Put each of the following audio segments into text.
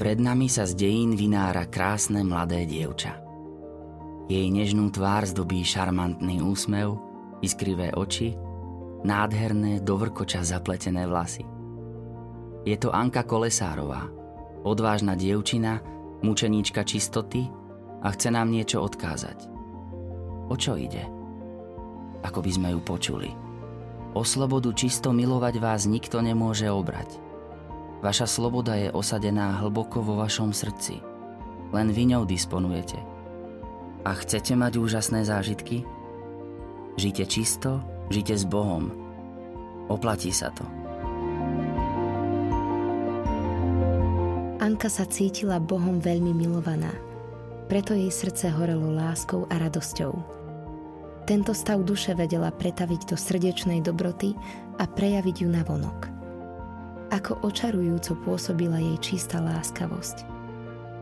Pred nami sa z dejín vynára krásne mladé dievča. Jej nežnú tvár zdobí šarmantný úsmev, iskrivé oči, nádherné dovrkoča zapletené vlasy. Je to Anka Kolesárová, odvážna dievčina, mučeníčka čistoty a chce nám niečo odkázať. O čo ide? Ako by sme ju počuli. O slobodu čisto milovať vás nikto nemôže obrať. Vaša sloboda je osadená hlboko vo vašom srdci. Len vy ňou disponujete. A chcete mať úžasné zážitky? Žite čisto, žite s Bohom. Oplatí sa to. Anka sa cítila Bohom veľmi milovaná, preto jej srdce horelo láskou a radosťou. Tento stav duše vedela pretaviť do srdečnej dobroty a prejaviť ju na vonok. Ako očarujúco pôsobila jej čistá láskavosť.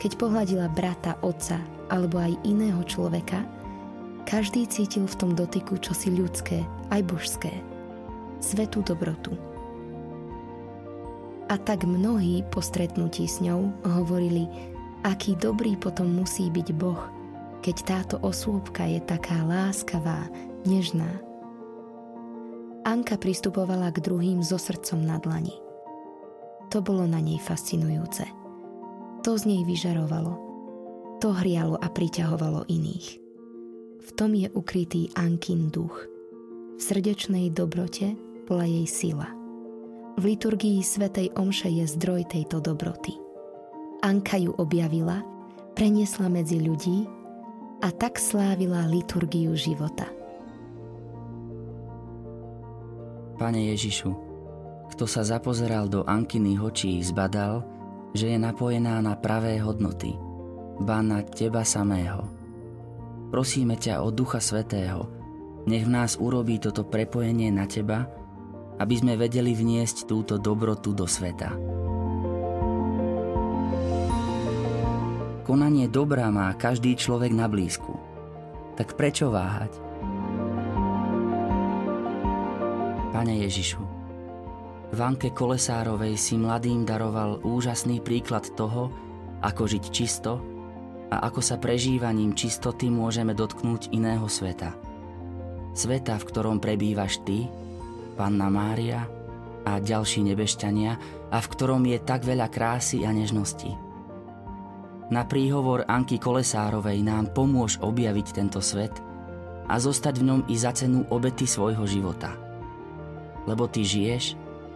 Keď pohľadila brata, otca alebo aj iného človeka, každý cítil v tom dotyku čosi ľudské, aj božské. Svetú dobrotu. A tak mnohí po stretnutí s ňou hovorili, aký dobrý potom musí byť Boh, keď táto osôbka je taká láskavá, nežná. Anka pristupovala k druhým so srdcom na dlani. To bolo na nej fascinujúce. To z nej vyžarovalo. To hrialo a priťahovalo iných. V tom je ukrytý Ankin duch. V srdečnej dobrote bola jej sila – v liturgii Svetej Omše je zdroj tejto dobroty. Anka ju objavila, preniesla medzi ľudí a tak slávila liturgiu života. Pane Ježišu, kto sa zapozeral do Ankyných očí, zbadal, že je napojená na pravé hodnoty, ba na Teba samého. Prosíme ťa o Ducha Svetého, nech v nás urobí toto prepojenie na Teba, aby sme vedeli vniesť túto dobrotu do sveta. Konanie dobrá má každý človek na blízku. Tak prečo váhať? Pane Ježišu, v Anke Kolesárovej si mladým daroval úžasný príklad toho, ako žiť čisto a ako sa prežívaním čistoty môžeme dotknúť iného sveta. Sveta, v ktorom prebývaš Ty Panna Mária a ďalší nebešťania a v ktorom je tak veľa krásy a nežnosti. Na príhovor Anky Kolesárovej nám pomôž objaviť tento svet a zostať v ňom i za cenu obety svojho života. Lebo ty žiješ